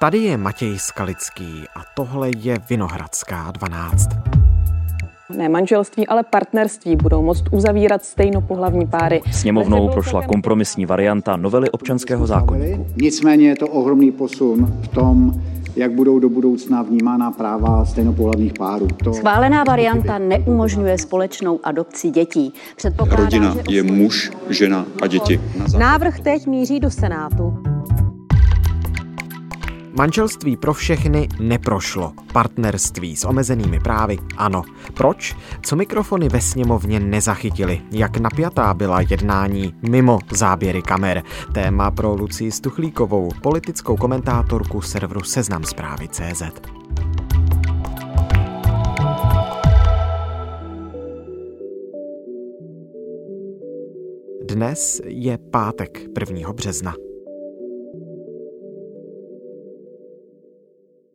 Tady je Matěj Skalický a tohle je Vinohradská 12. Ne manželství, ale partnerství budou moct uzavírat stejnopohlavní páry. Sněmovnou prošla kompromisní varianta novely občanského zákonníku. Nicméně je to ohromný posun v tom, jak budou do budoucna vnímána práva stejnopohlavních párů. To... Schválená varianta neumožňuje společnou adopci dětí. Rodina je muž, žena a děti. Návrh teď míří do Senátu. Manželství pro všechny neprošlo. Partnerství s omezenými právy ano. Proč? Co mikrofony ve sněmovně nezachytili? Jak napjatá byla jednání mimo záběry kamer? Téma pro Lucii Stuchlíkovou, politickou komentátorku serveru Seznam zprávy CZ. Dnes je pátek 1. března.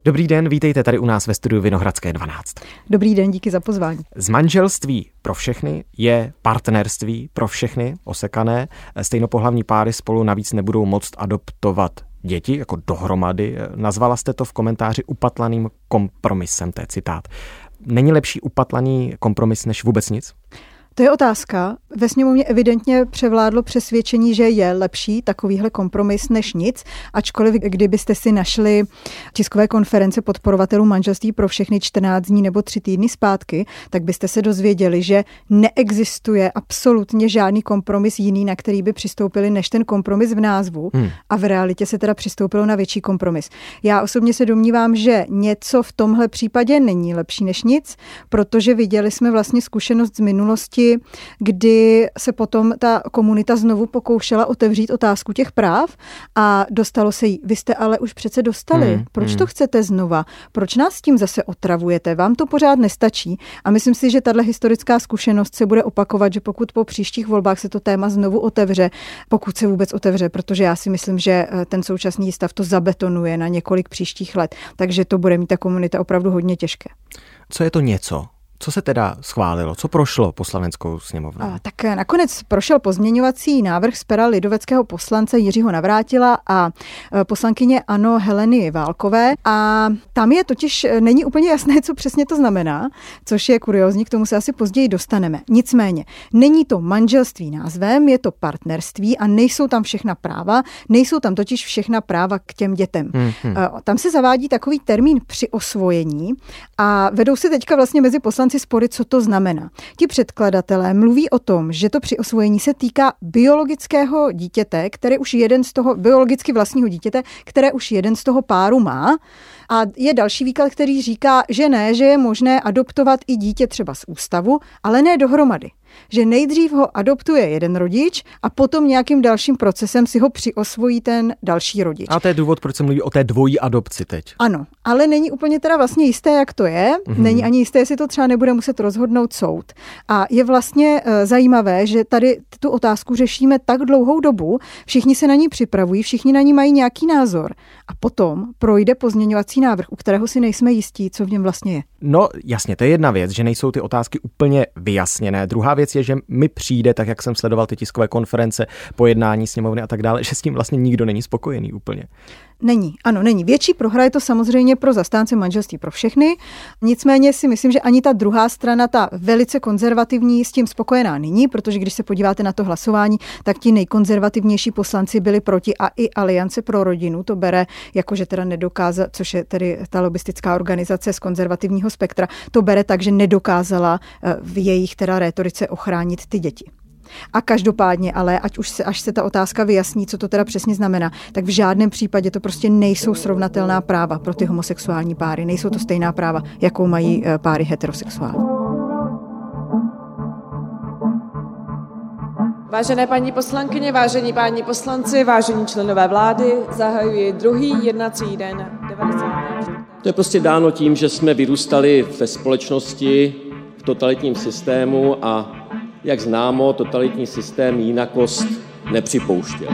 Dobrý den, vítejte tady u nás ve studiu Vinohradské 12. Dobrý den, díky za pozvání. Z manželství pro všechny je partnerství pro všechny osekané. Stejnopohlavní páry spolu navíc nebudou moct adoptovat děti jako dohromady. Nazvala jste to v komentáři upatlaným kompromisem, to je citát. Není lepší upatlaný kompromis než vůbec nic? To je otázka. Ve sněmovně evidentně převládlo přesvědčení, že je lepší takovýhle kompromis než nic, ačkoliv kdybyste si našli tiskové konference podporovatelů manželství pro všechny 14 dní nebo 3 týdny zpátky, tak byste se dozvěděli, že neexistuje absolutně žádný kompromis jiný, na který by přistoupili, než ten kompromis v názvu. Hmm. A v realitě se teda přistoupilo na větší kompromis. Já osobně se domnívám, že něco v tomhle případě není lepší než nic, protože viděli jsme vlastně zkušenost z minulosti oblasti, kdy se potom ta komunita znovu pokoušela otevřít otázku těch práv a dostalo se jí. Vy jste ale už přece dostali. Hmm, Proč hmm. to chcete znova? Proč nás tím zase otravujete? Vám to pořád nestačí. A myslím si, že tahle historická zkušenost se bude opakovat, že pokud po příštích volbách se to téma znovu otevře, pokud se vůbec otevře, protože já si myslím, že eh, ten současný stav to zabetonuje na několik příštích let. Takže to bude mít ta komunita opravdu hodně těžké. Co je to něco? Co se teda schválilo? Co prošlo poslaneckou sněmovnou? Tak nakonec prošel pozměňovací návrh z pera lidoveckého poslance Jiřího Navrátila a e, poslankyně Ano Heleny Válkové. A tam je totiž, e, není úplně jasné, co přesně to znamená, což je kuriozní, k tomu se asi později dostaneme. Nicméně, není to manželství názvem, je to partnerství a nejsou tam všechna práva, nejsou tam totiž všechna práva k těm dětem. Hmm. Tam se zavádí takový termín při osvojení a vedou se teďka vlastně mezi poslanci si spory, co to znamená. Ti předkladatelé mluví o tom, že to při osvojení se týká biologického dítěte, které už jeden z toho, biologicky vlastního dítěte, které už jeden z toho páru má. A je další výklad, který říká, že ne, že je možné adoptovat i dítě třeba z ústavu, ale ne dohromady že nejdřív ho adoptuje jeden rodič a potom nějakým dalším procesem si ho přiosvojí ten další rodič. A to je důvod, proč se mluví o té dvojí adopci teď. Ano, ale není úplně teda vlastně jisté, jak to je. Mm-hmm. Není ani jisté, jestli to třeba nebude muset rozhodnout soud. A je vlastně e, zajímavé, že tady tu otázku řešíme tak dlouhou dobu, všichni se na ní připravují, všichni na ní mají nějaký názor. A potom projde pozměňovací návrh, u kterého si nejsme jistí, co v něm vlastně je. No jasně, to je jedna věc, že nejsou ty otázky úplně vyjasněné. Druhá věc je, že mi přijde, tak jak jsem sledoval ty tiskové konference, pojednání sněmovny a tak dále, že s tím vlastně nikdo není spokojený úplně. Není, ano, není. Větší prohra je to samozřejmě pro zastánce manželství pro všechny. Nicméně si myslím, že ani ta druhá strana, ta velice konzervativní, s tím spokojená není, protože když se podíváte na to hlasování, tak ti nejkonzervativnější poslanci byli proti a i Aliance pro rodinu to bere jako, že teda nedokázala, což je tedy ta lobistická organizace z konzervativního spektra, to bere tak, že nedokázala eh, v jejich teda rétorice ochránit ty děti. A každopádně, ale ať už se, až se ta otázka vyjasní, co to teda přesně znamená, tak v žádném případě to prostě nejsou srovnatelná práva pro ty homosexuální páry. Nejsou to stejná práva, jakou mají eh, páry heterosexuální. Vážené paní poslankyně, vážení páni poslanci, vážení členové vlády, zahajuji druhý jednací den 90. To je prostě dáno tím, že jsme vyrůstali ve společnosti v totalitním systému a jak známo, totalitní systém jinakost nepřipouštěl.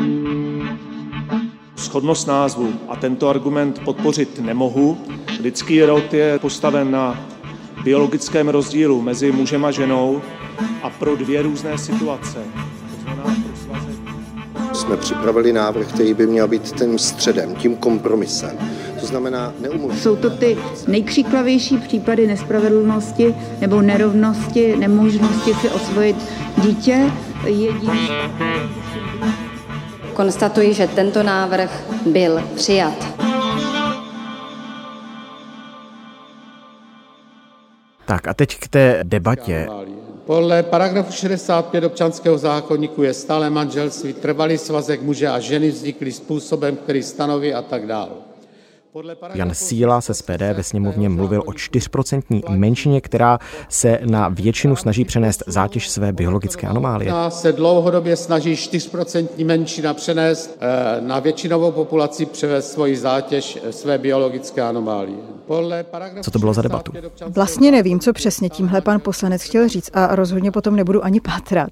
Schodnost názvu a tento argument podpořit nemohu. Lidský rod je postaven na biologickém rozdílu mezi mužem a ženou a pro dvě různé situace. Jsme připravili návrh, který by měl být tím středem, tím kompromisem znamená neumožnit. Jsou to ty nejkřiklavější případy nespravedlnosti nebo nerovnosti, nemožnosti si osvojit dítě. Jediný... Konstatuji, že tento návrh byl přijat. Tak a teď k té debatě. Podle paragrafu 65 občanského zákonníku je stále manželství trvalý svazek muže a ženy vzniklý způsobem, který stanoví a tak dále. Jan Síla se SPD ve sněmovně mluvil o 4% menšině, která se na většinu snaží přenést zátěž své biologické anomálie. Se dlouhodobě snaží 4% menšina přenést eh, na většinovou populaci převést svoji zátěž eh, své biologické anomálie. Co to bylo za debatu? Vlastně nevím, co přesně tímhle pan poslanec chtěl říct a rozhodně potom nebudu ani pátrat.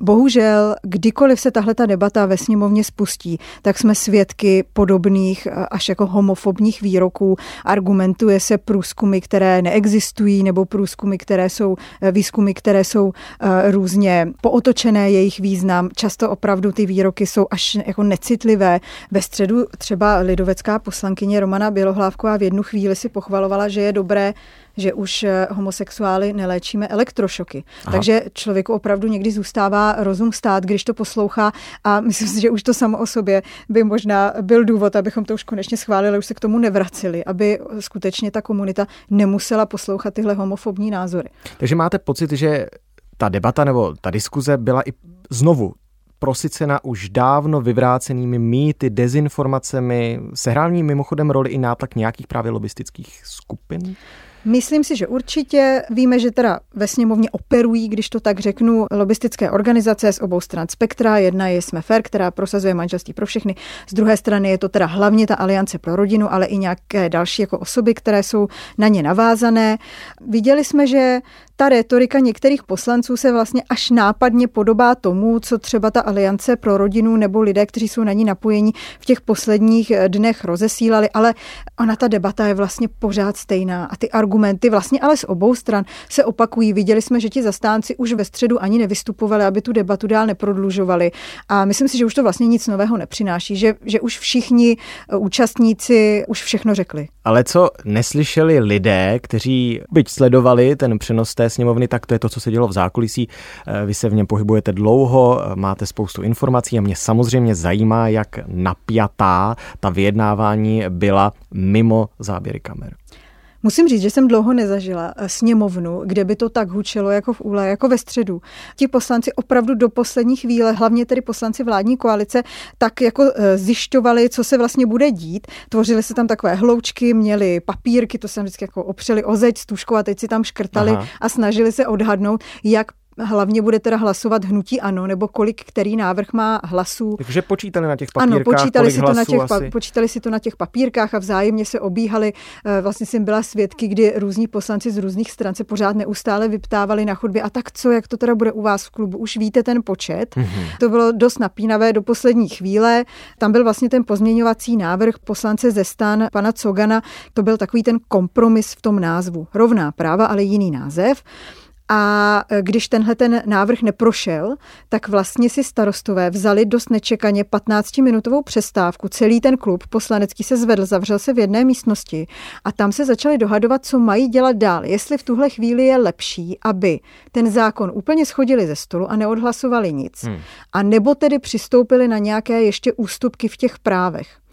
Bohužel, kdykoliv se tahle ta debata ve sněmovně spustí, tak jsme svědky podobných eh, až jako homofobních výroků. Argumentuje se průzkumy, které neexistují, nebo průzkumy, které jsou, eh, výzkumy, které jsou eh, různě pootočené jejich význam. Často opravdu ty výroky jsou až jako necitlivé. Ve středu třeba lidovecká poslankyně Romana Bělohlávková v jednu chvíli si pochvalovala, že je dobré, že už eh, homosexuály neléčíme elektrošoky. Aha. Takže člověku opravdu někdy zůstává rozum stát, když to poslouchá a myslím si, že už to samo o sobě by možná byl důvod, abychom to už konečně schválili, už se k tomu nevraceli, aby skutečně ta komunita nemusela poslouchat tyhle homofobní názory. Takže máte pocit, že ta debata nebo ta diskuze byla i znovu prosycena už dávno vyvrácenými mýty, dezinformacemi. Sehrál ní mimochodem roli i nátlak nějakých právě lobistických skupin? Myslím si, že určitě. Víme, že teda ve sněmovně operují, když to tak řeknu, lobistické organizace z obou stran spektra. Jedna je Jsme Fair, která prosazuje manželství pro všechny. Z druhé strany je to teda hlavně ta aliance pro rodinu, ale i nějaké další jako osoby, které jsou na ně navázané. Viděli jsme, že ta retorika některých poslanců se vlastně až nápadně podobá tomu, co třeba ta aliance pro rodinu nebo lidé, kteří jsou na ní napojení v těch posledních dnech rozesílali, ale ona ta debata je vlastně pořád stejná a ty argumenty vlastně ale z obou stran se opakují. Viděli jsme, že ti zastánci už ve středu ani nevystupovali, aby tu debatu dál neprodlužovali a myslím si, že už to vlastně nic nového nepřináší, že, že už všichni účastníci už všechno řekli. Ale co neslyšeli lidé, kteří byť sledovali ten přenos té sněmovny, tak to je to, co se dělo v zákulisí. Eh, vy se v něm pohybujete dlouho, eh, máte spoustu informací a mě samozřejmě zajímá, jak napjatá ta vyjednávání byla mimo záběry kamer. Musím říct, že jsem dlouho nezažila eh, sněmovnu, kde by to tak hučelo jako v úle, jako ve středu. Ti poslanci opravdu do poslední chvíle, hlavně tedy poslanci vládní koalice, tak jako eh, zjišťovali, co se vlastně bude dít. Tvořily se tam takové hloučky, měli papírky, to jsem vždycky jako opřeli o zeď s tuškou a teď si tam škrtali Aha. a snažili se odhadnout, jak hlavně bude teda hlasovat hnutí ano, nebo kolik který návrh má hlasů. Takže počítali na těch papírkách, Ano, počítali, si to, na těch, asi. počítali si to na těch papírkách a vzájemně se obíhali. Eh, vlastně jsem byla svědky, kdy různí poslanci z různých stran se pořád neustále vyptávali na chodbě. A tak co, jak to teda bude u vás v klubu? Už víte ten počet. Mm-hmm. To bylo dost napínavé do poslední chvíle. Tam byl vlastně ten pozměňovací návrh poslance ze stan pana Cogana. To byl takový ten kompromis v tom názvu. Rovná práva, ale jiný název. A e, když tenhle ten návrh neprošel, tak vlastně si starostové vzali dost nečekaně 15-minutovou přestávku. Celý ten klub poslanecký se zvedl, zavřel se v jedné místnosti a tam se začali dohadovat, co mají dělat dál. Jestli v tuhle chvíli je lepší, aby ten zákon úplně schodili ze stolu a neodhlasovali nic. Hmm. A nebo tedy přistoupili na nějaké ještě ústupky v těch právech.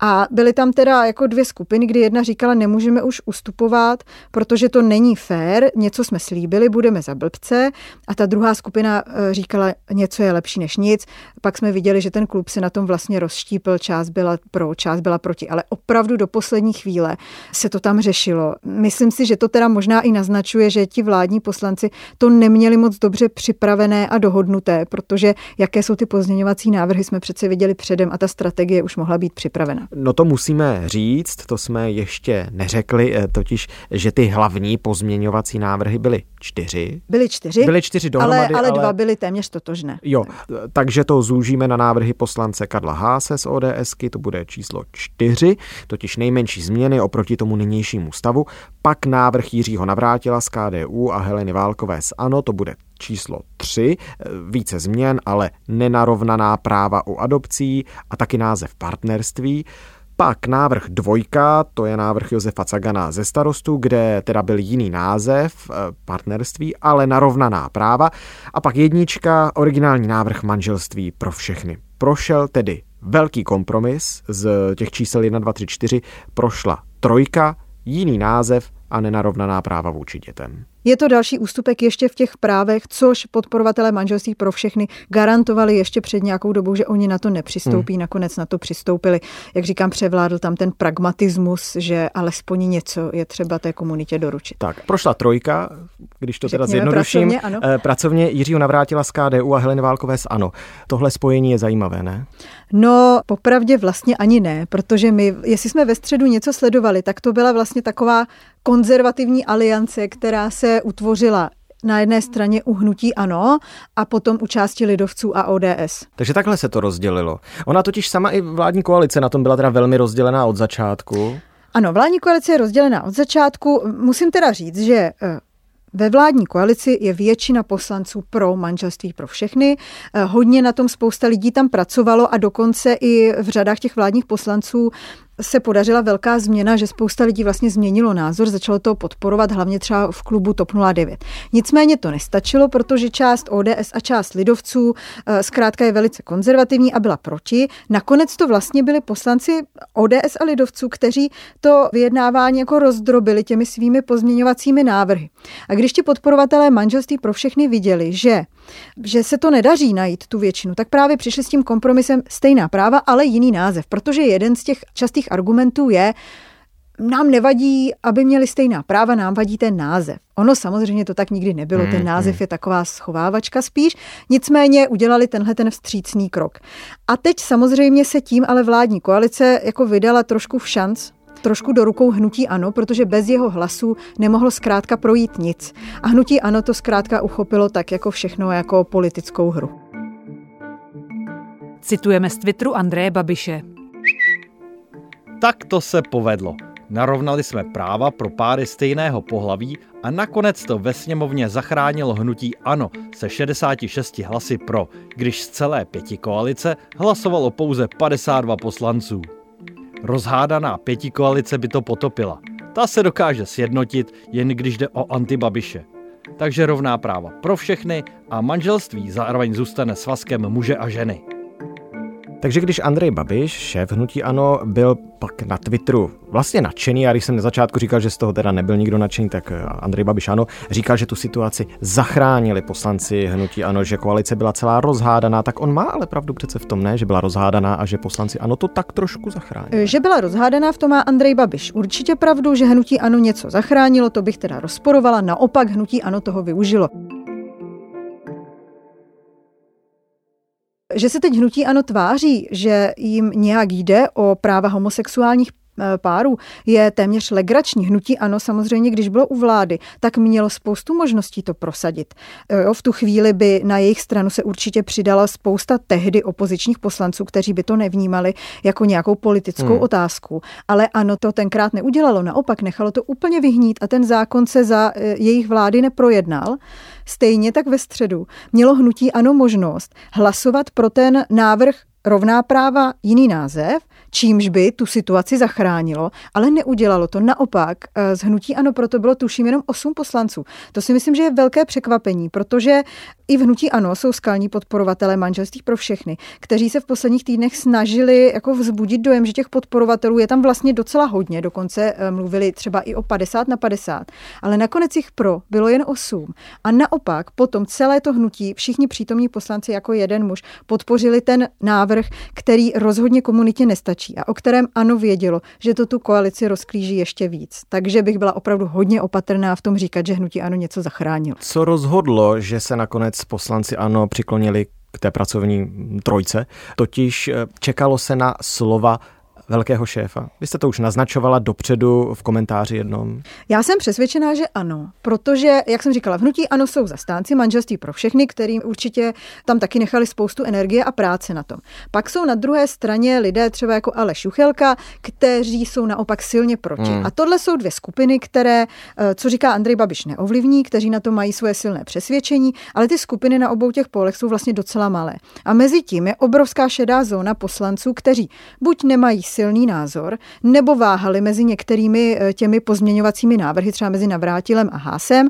A byly tam teda jako dvě skupiny, kdy jedna říkala, nemůžeme už ustupovat, protože to není fér, něco jsme slíbili, budeme za blbce. A ta druhá skupina eh, říkala, něco je lepší než nic. Pak jsme viděli, že ten klub se na tom vlastně rozštípil, část byla pro, část byla proti. Ale opravdu do poslední chvíle se to tam řešilo. Myslím si, že to teda možná i naznačuje, že ti vládní poslanci to neměli moc dobře připravené a dohodnuté, protože jaké jsou ty pozměňovací návrhy, jsme přece viděli předem a ta strategie už mohla být připravena. No to musíme říct, to jsme ještě neřekli, eh, totiž, že ty hlavní pozměňovací návrhy byly čtyři. Byly čtyři? Byly čtyři dohromady, ale, ale, ale dva byly téměř totožné. Jo, takže to zúžíme na návrhy poslance Karla Háse z ODSky, to bude číslo čtyři, totiž nejmenší změny oproti tomu nynějšímu stavu. Pak návrh Jiřího Navrátila z KDU a Heleny Válkové z ANO, to bude číslo 3, více změn, ale nenarovnaná práva u adopcí a taky název partnerství. Pak návrh dvojka, to je návrh Josefa Cagana ze starostu, kde teda byl jiný název, eh, partnerství, ale narovnaná práva. A pak jednička, originální návrh manželství pro všechny. Prošel tedy velký kompromis z těch čísel 1, 2, 3, 4, prošla trojka, jiný název a nenarovnaná práva vůči dětem. Je to další ústupek ještě v těch právech, což podporovatelé manželství pro všechny garantovali ještě před nějakou dobou, že oni na to nepřistoupí, hmm. nakonec na to přistoupili. Jak říkám, převládl tam ten pragmatismus, že alespoň něco je třeba té komunitě doručit. Tak, prošla trojka, když to Řekněme teda zjednoduším. Pracovně, ano. Eh, pracovně Jiřího navrátila z KDU a Heleny Válkové z ANO. Tohle spojení je zajímavé, ne? No, popravdě vlastně ani ne, protože my, jestli jsme ve středu něco sledovali, tak to byla vlastně taková konzervativní aliance, která se utvořila na jedné straně u hnutí ANO a potom u části lidovců a ODS. Takže takhle se to rozdělilo. Ona totiž sama i vládní koalice na tom byla teda velmi rozdělená od začátku. Ano, vládní koalice je rozdělená od začátku. Musím teda říct, že eh, ve vládní koalici je většina poslanců pro manželství pro všechny. Eh, hodně na tom spousta lidí tam pracovalo a dokonce i v řadách těch vládních poslanců se podařila velká změna, že spousta lidí vlastně změnilo názor, začalo to podporovat hlavně třeba v klubu TOP 09. Nicméně to nestačilo, protože část ODS a část lidovců eh, zkrátka je velice konzervativní a byla proti. Nakonec to vlastně byli poslanci ODS a lidovců, kteří to vyjednávání jako rozdrobili těmi svými pozměňovacími návrhy. A když ti podporovatelé manželství pro všechny viděli, že že se to nedaří najít tu většinu, tak právě přišli s tím kompromisem stejná práva, ale jiný název, protože jeden z těch častých argumentů je, nám nevadí, aby měli stejná práva, nám vadí ten název. Ono samozřejmě to tak nikdy nebylo, ten hmm, název hmm. je taková schovávačka spíš, nicméně udělali tenhle ten vstřícný krok. A teď samozřejmě se tím ale vládní koalice jako vydala trošku v šanc, trošku do rukou hnutí ano, protože bez jeho hlasu nemohlo zkrátka projít nic. A hnutí ano to zkrátka uchopilo tak jako všechno jako politickou hru. Citujeme z Twitteru Andreje Babiše. Tak to se povedlo. Narovnali jsme práva pro páry stejného pohlaví a nakonec to ve sněmovně zachránilo hnutí ANO se 66 hlasy pro, když z celé pěti koalice hlasovalo pouze 52 poslanců. Rozhádaná pětikoalice by to potopila. Ta se dokáže sjednotit, jen když jde o antibabiše. Takže rovná práva pro všechny a manželství zároveň zůstane svazkem muže a ženy. Takže když Andrej Babiš, šéf hnutí ANO, byl pak na Twitteru vlastně nadšený, a když jsem na začátku říkal, že z toho teda nebyl nikdo nadšený, tak eh, Andrej Babiš ano, říkal, že tu situaci zachránili poslanci hnutí ANO, že koalice byla celá rozhádaná, tak on má ale pravdu přece v tom, ne, že byla rozhádaná a že poslanci ANO to tak trošku zachránili. Že byla rozhádaná, v tom má Andrej Babiš určitě pravdu, že hnutí ANO něco zachránilo, to bych teda rozporovala, naopak hnutí ANO toho využilo. Že se teď hnutí ano tváří, že jim nějak jde o práva homosexuálních párů je téměř legrační. Hnutí ano, samozřejmě, když bylo u vlády, tak mělo spoustu možností to prosadit. Eh, jo, v tu chvíli by na jejich stranu se určitě přidala spousta tehdy opozičních poslanců, kteří by to nevnímali jako nějakou politickou hmm. otázku. Ale ano, to tenkrát neudělalo. Naopak nechalo to úplně vyhnít a ten zákon se za eh, jejich vlády neprojednal. Stejně tak ve středu mělo hnutí ano možnost hlasovat pro ten návrh rovná práva jiný název, čímž by tu situaci zachránilo, ale neudělalo to. Naopak, eh, z hnutí ano, proto bylo tuším jenom 8 poslanců. To si myslím, že je velké překvapení, protože i v hnutí ano jsou skalní podporovatelé manželství pro všechny, kteří se v posledních týdnech snažili jako vzbudit dojem, že těch podporovatelů je tam vlastně docela hodně, dokonce eh, mluvili třeba i o 50 na 50, ale nakonec jich pro bylo jen 8. A naopak potom celé to hnutí, všichni přítomní poslanci jako jeden muž podpořili ten návrh, který rozhodně komunitě nestačí a o kterém ano vědělo, že to tu koalici rozklíží ještě víc. Takže bych byla opravdu hodně opatrná v tom říkat, že hnutí ano něco zachránilo. Co rozhodlo, že se nakonec poslanci ANO přiklonili k té pracovní trojce, totiž eh, čekalo se na slova velkého šéfa? Vy jste to už naznačovala dopředu v komentáři jednom. Já jsem přesvědčená, že ano, protože, jak jsem říkala, v hnutí ano jsou zastánci manželství pro všechny, kterým určitě tam taky nechali spoustu energie a práce na tom. Pak jsou na druhé straně lidé třeba jako Aleš Juchelka, kteří jsou naopak silně proti. Hmm. A tohle jsou dvě skupiny, které, eh, co říká Andrej Babiš, neovlivní, kteří na to mají svoje silné přesvědčení, ale ty skupiny na obou těch polech jsou vlastně docela malé. A mezi tím je obrovská šedá zóna poslanců, kteří buď nemají silný názor, nebo váhali mezi některými eh, těmi pozměňovacími návrhy, třeba mezi Navrátilem a Hásem.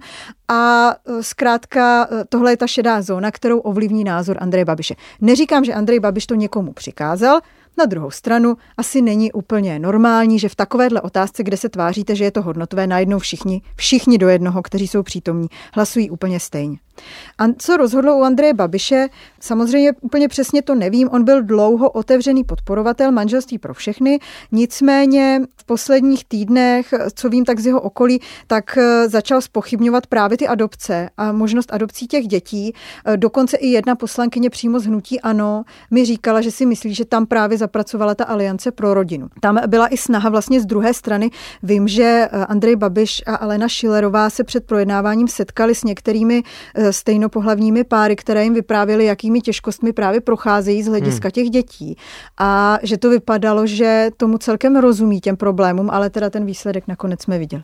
A eh, zkrátka tohle je ta šedá zóna, kterou ovlivní názor Andreje Babiše. Neříkám, že Andrej Babiš to někomu přikázal, na druhou stranu asi není úplně normální, že v takovéhle otázce, kde se tváříte, že je to hodnotové, najednou všichni, všichni do jednoho, kteří jsou přítomní, hlasují úplně stejně. A co rozhodlo u Andreje Babiše, samozřejmě úplně přesně to nevím, on byl dlouho otevřený podporovatel manželství pro všechny, nicméně v posledních týdnech, co vím tak z jeho okolí, tak eh, začal spochybňovat právě ty adopce a možnost adopcí těch dětí. Eh, dokonce i jedna poslankyně přímo z hnutí ANO mi říkala, že si myslí, že tam právě zapracovala ta aliance pro rodinu. Tam byla i snaha vlastně z druhé strany. Vím, že eh, Andrej Babiš a Alena Šilerová se před projednáváním setkali s některými stejnopohlavními páry, které jim vyprávěly, jakými těžkostmi právě procházejí z hlediska hmm. těch dětí. A že to vypadalo, že tomu celkem rozumí těm problémům, ale teda ten výsledek nakonec jsme viděli.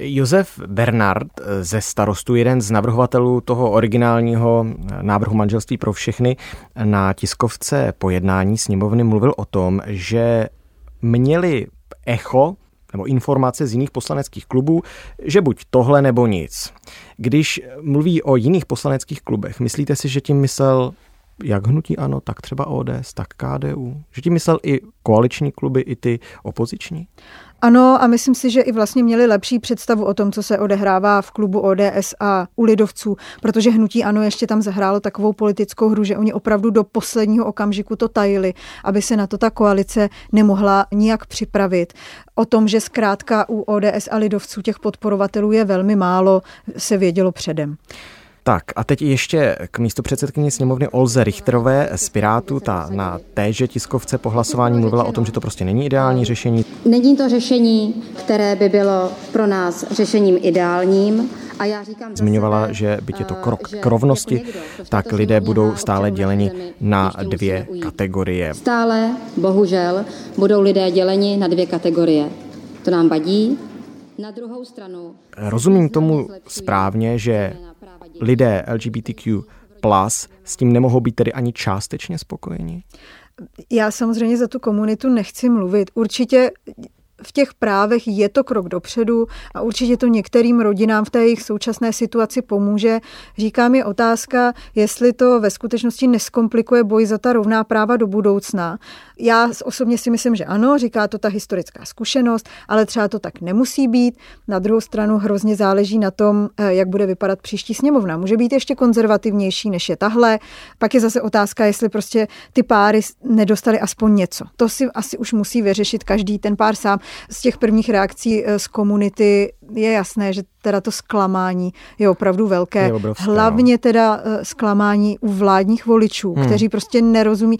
Josef Bernard ze starostu, jeden z navrhovatelů toho originálního návrhu manželství pro všechny, na tiskovce pojednání sněmovny mluvil o tom, že měli echo nebo informace z jiných poslaneckých klubů, že buď tohle nebo nic. Když mluví o jiných poslaneckých klubech, myslíte si, že tím myslel jak hnutí ano, tak třeba ODS, tak KDU? Že tím myslel i koaliční kluby, i ty opoziční? Ano, a myslím si, že i vlastně měli lepší představu o tom, co se odehrává v klubu ODS a u lidovců, protože hnutí ano ještě tam zahrálo takovou politickou hru, že oni opravdu do posledního okamžiku to tajili, aby se na to ta koalice nemohla nijak připravit. O tom, že zkrátka u ODS a lidovců těch podporovatelů je velmi málo, se vědělo předem. Tak a teď ještě k místo předsedkyni sněmovny Olze Richterové z Pirátu. Ta na téže tiskovce po hlasování mluvila o tom, že to prostě není ideální řešení. Není to řešení, které by bylo pro nás řešením ideálním. A já říkám Zmiňovala, že byť je to krok k rovnosti, tak lidé budou stále děleni na dvě kategorie. Stále, bohužel, budou lidé děleni na dvě kategorie. To nám vadí. Na druhou stranu... Rozumím tomu správně, že lidé LGBTQ plus s tím nemohou být tedy ani částečně spokojeni? Já samozřejmě za tu komunitu nechci mluvit. Určitě v těch právech je to krok dopředu a určitě to některým rodinám v té jejich současné situaci pomůže. Říká mi otázka, jestli to ve skutečnosti neskomplikuje boj za ta rovná práva do budoucna. Já osobně si myslím, že ano, říká to ta historická zkušenost, ale třeba to tak nemusí být. Na druhou stranu hrozně záleží na tom, eh, jak bude vypadat příští sněmovna. Může být ještě konzervativnější, než je tahle. Pak je zase otázka, jestli prostě ty páry nedostali aspoň něco. To si asi už musí vyřešit každý ten pár sám z těch prvních reakcí eh, z komunity je jasné, že teda to zklamání je opravdu velké. Je obrovské, Hlavně no. teda eh, zklamání u vládních voličů, hmm. kteří prostě nerozumí.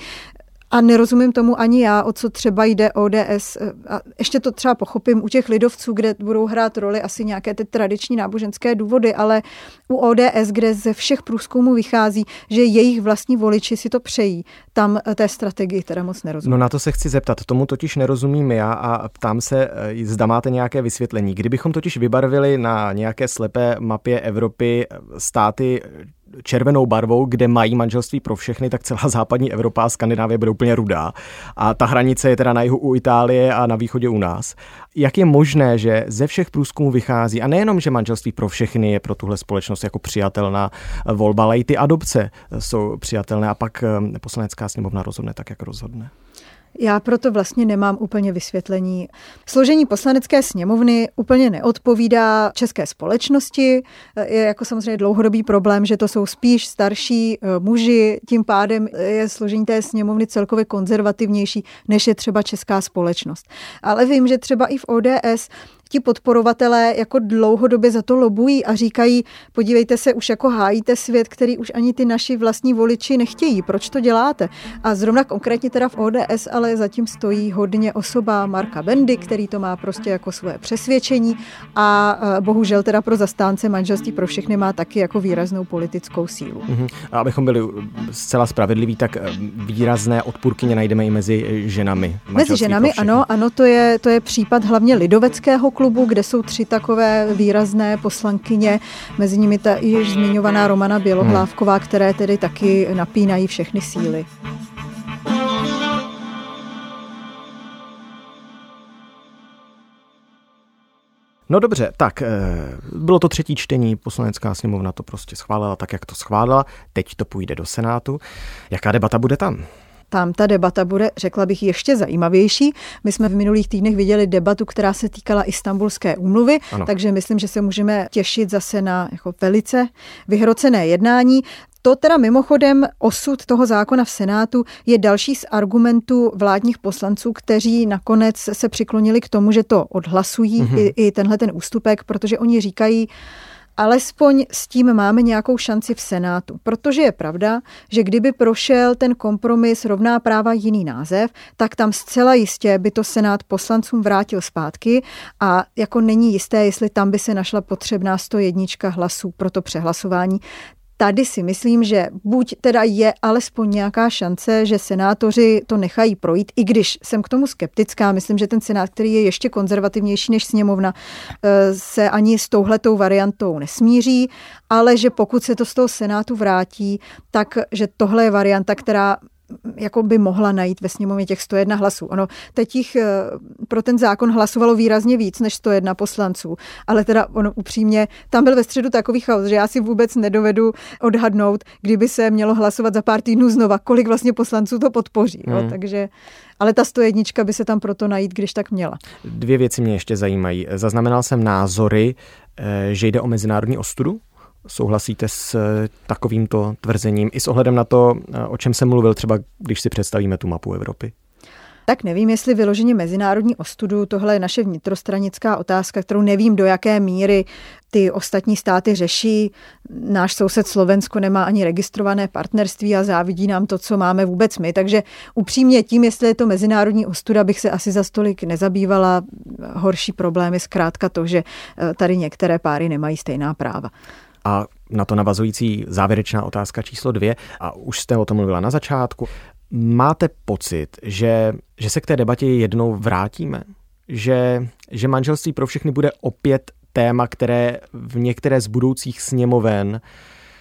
A nerozumím tomu ani já, o co třeba jde ODS. A ještě to třeba pochopím u těch lidovců, kde budou hrát roli asi nějaké ty tradiční náboženské důvody, ale u ODS, kde ze všech průzkumů vychází, že jejich vlastní voliči si to přejí, tam té strategii teda moc nerozumím. No na to se chci zeptat, tomu totiž nerozumím já a ptám se, eh, zda máte nějaké vysvětlení. Kdybychom totiž vybarvili na nějaké slepé mapě Evropy státy červenou barvou, kde mají manželství pro všechny, tak celá západní Evropa a Skandinávie bude úplně rudá. A ta hranice je teda na jihu u Itálie a na východě u nás. Jak je možné, že ze všech průzkumů vychází, a nejenom, že manželství pro všechny je pro tuhle společnost jako přijatelná volba, ale i ty adopce jsou přijatelné a pak eh, poslanecká sněmovna rozhodne tak, jak rozhodne? Já proto vlastně nemám úplně vysvětlení. Složení poslanecké sněmovny úplně neodpovídá české společnosti. Je jako samozřejmě dlouhodobý problém, že to jsou spíš starší eh, muži, tím pádem je složení té sněmovny celkově konzervativnější, než je třeba česká společnost. Ale vím, že třeba i v ODS ti podporovatelé jako dlouhodobě za to lobují a říkají, podívejte se, už jako hájíte svět, který už ani ty naši vlastní voliči nechtějí. Proč to děláte? A zrovna konkrétně teda v ODS, ale zatím stojí hodně osoba Marka Bendy, který to má prostě jako své přesvědčení a bohužel teda pro zastánce manželství pro všechny má taky jako výraznou politickou sílu. Uh-huh. A abychom byli zcela spravedliví, tak eh, výrazné odpůrkyně najdeme i mezi ženami. Mezi ženami, ano, ano, to je, to je případ hlavně lidoveckého klubu, kde jsou tři takové výrazné poslankyně, mezi nimi ta již zmiňovaná Romana Bělohlávková, hmm. které tedy taky napínají všechny síly. No dobře, tak eh, bylo to třetí čtení, poslanecká sněmovna to prostě schválila tak, jak to schválila, teď to půjde do Senátu. Jaká debata bude tam? Tam ta debata bude, řekla bych, ještě zajímavější. My jsme v minulých týdnech viděli debatu, která se týkala Istanbulské úmluvy, ano. takže myslím, že se můžeme těšit zase na jako velice vyhrocené jednání. To teda mimochodem osud toho zákona v Senátu je další z argumentů vládních poslanců, kteří nakonec se přiklonili k tomu, že to odhlasují mm-hmm. i, i tenhle ten ústupek, protože oni říkají, alespoň s tím máme nějakou šanci v Senátu. Protože je pravda, že kdyby prošel ten kompromis rovná práva jiný název, tak tam zcela jistě by to Senát poslancům vrátil zpátky a jako není jisté, jestli tam by se našla potřebná 101 hlasů pro to přehlasování tady si myslím, že buď teda je alespoň nějaká šance, že senátoři to nechají projít, i když jsem k tomu skeptická, myslím, že ten senát, který je ještě konzervativnější než sněmovna, eh, se ani s touhletou variantou nesmíří, ale že pokud se to z toho senátu vrátí, tak že tohle je varianta, která jako by mohla najít ve sněmovně těch 101 hlasů. Ono teď jich eh, pro ten zákon hlasovalo výrazně víc než 101 poslanců, ale teda ono upřímně, tam byl ve středu takový chaos, že já si vůbec nedovedu odhadnout, kdyby se mělo hlasovat za pár týdnů znova, kolik vlastně poslanců to podpoří. Hmm. Jo, takže ale ta 101 by se tam proto najít, když tak měla. Dvě věci mě ještě zajímají. Zaznamenal jsem názory, eh, že jde o mezinárodní ostudu Souhlasíte s eh, takovýmto tvrzením i s ohledem na to, eh, o čem jsem mluvil, třeba když si představíme tu mapu Evropy? Tak nevím, jestli vyloženě mezinárodní ostudu, tohle je naše vnitrostranická otázka, kterou nevím, do jaké míry ty ostatní státy řeší. Náš soused Slovensko nemá ani registrované partnerství a závidí nám to, co máme vůbec my. Takže upřímně tím, jestli je to mezinárodní ostuda, bych se asi za stolik nezabývala. Horší problém je zkrátka to, že eh, tady některé páry nemají stejná práva. A na to navazující závěrečná otázka číslo dvě, a už jste o tom mluvila na začátku. Máte pocit, že, že se k té debatě jednou vrátíme? Že, že manželství pro všechny bude opět téma, které v některé z budoucích sněmoven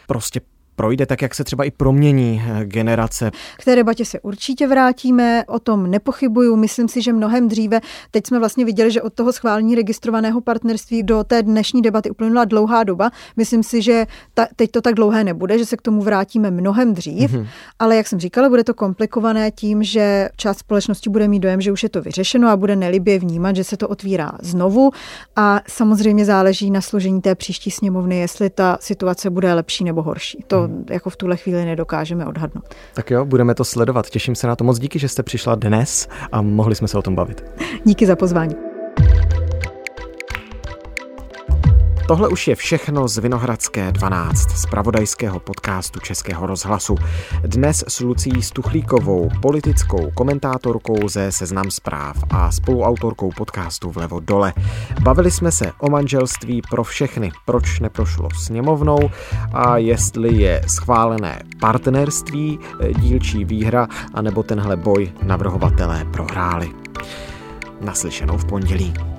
prostě projde tak, jak se třeba i promění eh, generace. K té debatě se určitě vrátíme, o tom nepochybuju. Myslím si, že mnohem dříve, teď jsme vlastně viděli, že od toho schválení registrovaného partnerství do té dnešní debaty uplynula dlouhá doba. Myslím si, že ta, teď to tak dlouhé nebude, že se k tomu vrátíme mnohem dřív, mm-hmm. ale jak jsem říkala, bude to komplikované tím, že část společnosti bude mít dojem, že už je to vyřešeno a bude nelibě vnímat, že se to otvírá znovu a samozřejmě záleží na složení té příští sněmovny, jestli ta situace bude lepší nebo horší. To jako v tuhle chvíli nedokážeme odhadnout. Tak jo, budeme to sledovat. Těším se na to. Moc díky, že jste přišla dnes a mohli jsme se o tom bavit. Díky za pozvání. Tohle už je všechno z Vinohradské 12, z pravodajského podcastu Českého rozhlasu. Dnes s Lucí Stuchlíkovou, politickou komentátorkou ze Seznam zpráv a spoluautorkou podcastu Vlevo dole. Bavili jsme se o manželství pro všechny, proč neprošlo sněmovnou a jestli je schválené partnerství, dílčí výhra, anebo tenhle boj navrhovatelé prohráli. Naslyšenou v pondělí.